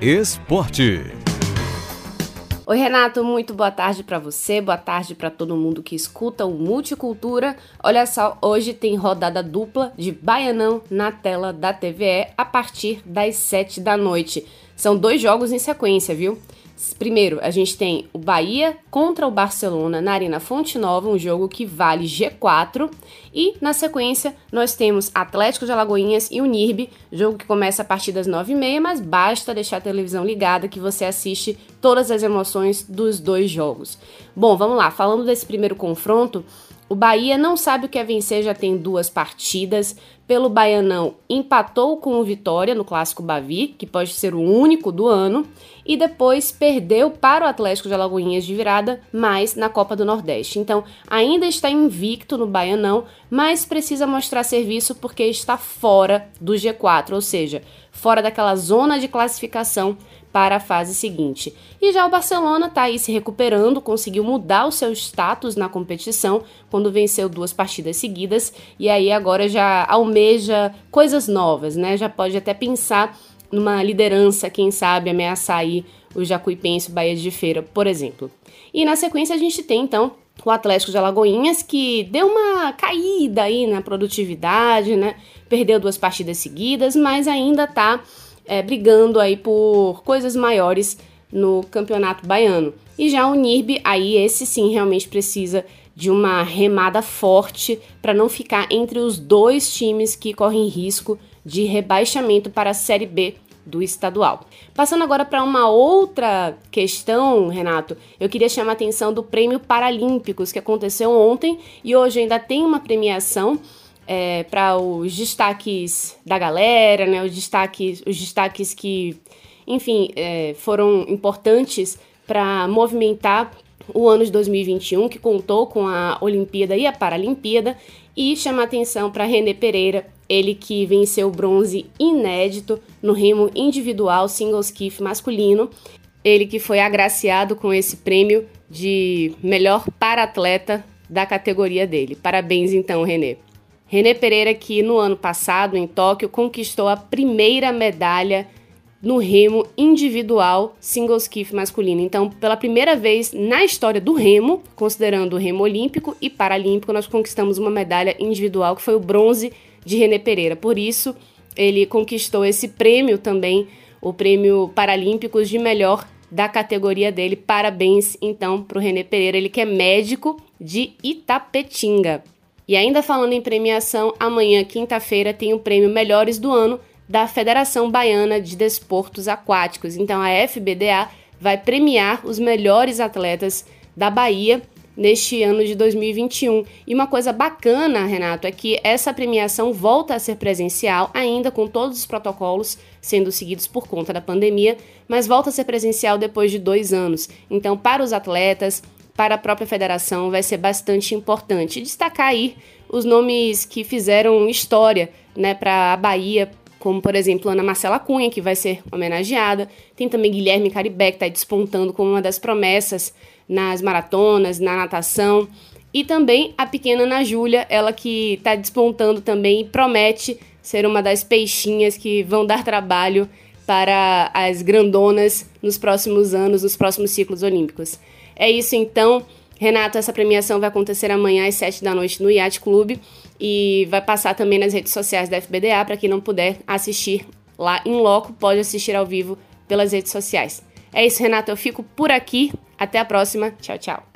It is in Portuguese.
Esporte. Oi, Renato, muito boa tarde para você, boa tarde para todo mundo que escuta o Multicultura. Olha só, hoje tem rodada dupla de Baianão na tela da TVE a partir das 7 da noite. São dois jogos em sequência, viu? Primeiro, a gente tem o Bahia contra o Barcelona na Arena Fonte Nova, um jogo que vale G4. E na sequência, nós temos Atlético de Alagoinhas e o NIRB, jogo que começa a partir das 9h30, mas basta deixar a televisão ligada que você assiste todas as emoções dos dois jogos. Bom, vamos lá, falando desse primeiro confronto, o Bahia não sabe o que é vencer, já tem duas partidas. Pelo Baianão, empatou com o Vitória no Clássico Bavi, que pode ser o único do ano, e depois perdeu para o Atlético de Alagoinhas de virada, mas na Copa do Nordeste. Então, ainda está invicto no Baianão, mas precisa mostrar serviço porque está fora do G4, ou seja, fora daquela zona de classificação para a fase seguinte. E já o Barcelona está aí se recuperando, conseguiu mudar o seu status na competição quando venceu duas partidas seguidas e aí agora já almeja coisas novas, né? Já pode até pensar numa liderança, quem sabe ameaçar aí o Jacuipense, o Bahia de Feira, por exemplo. E na sequência a gente tem então o Atlético de Alagoinhas que deu uma caída aí na produtividade, né? Perdeu duas partidas seguidas, mas ainda está é, brigando aí por coisas maiores no campeonato baiano. E já o NIRB, aí esse sim realmente precisa de uma remada forte para não ficar entre os dois times que correm risco de rebaixamento para a Série B do estadual. Passando agora para uma outra questão, Renato, eu queria chamar a atenção do Prêmio Paralímpicos que aconteceu ontem e hoje ainda tem uma premiação é, para os destaques da galera, né? Os destaques, os destaques que, enfim, é, foram importantes para movimentar o ano de 2021, que contou com a Olimpíada e a Paralimpíada, e chamar atenção para René Pereira, ele que venceu bronze inédito no remo individual single skiff masculino, ele que foi agraciado com esse prêmio de melhor para-atleta da categoria dele. Parabéns então, René. René Pereira, que no ano passado, em Tóquio, conquistou a primeira medalha no remo individual single skiff masculino. Então, pela primeira vez na história do remo, considerando o remo olímpico e paralímpico, nós conquistamos uma medalha individual que foi o bronze de René Pereira. Por isso, ele conquistou esse prêmio também, o prêmio Paralímpicos de melhor da categoria dele. Parabéns então para o René Pereira, ele que é médico de Itapetinga. E ainda falando em premiação, amanhã, quinta-feira, tem o prêmio Melhores do Ano da Federação Baiana de Desportos Aquáticos. Então, a FBDA vai premiar os melhores atletas da Bahia neste ano de 2021. E uma coisa bacana, Renato, é que essa premiação volta a ser presencial, ainda com todos os protocolos sendo seguidos por conta da pandemia, mas volta a ser presencial depois de dois anos. Então, para os atletas, para a própria federação vai ser bastante importante. Destacar aí os nomes que fizeram história né, para a Bahia, como por exemplo Ana Marcela Cunha, que vai ser homenageada. Tem também Guilherme Caribé, que está despontando como uma das promessas nas maratonas, na natação. E também a pequena Ana Júlia, ela que está despontando também e promete ser uma das peixinhas que vão dar trabalho para as grandonas nos próximos anos, nos próximos ciclos olímpicos. É isso então. Renato, essa premiação vai acontecer amanhã às 7 da noite no Yacht Clube e vai passar também nas redes sociais da FBDA para quem não puder assistir lá em loco, pode assistir ao vivo pelas redes sociais. É isso, Renato, eu fico por aqui. Até a próxima. Tchau, tchau.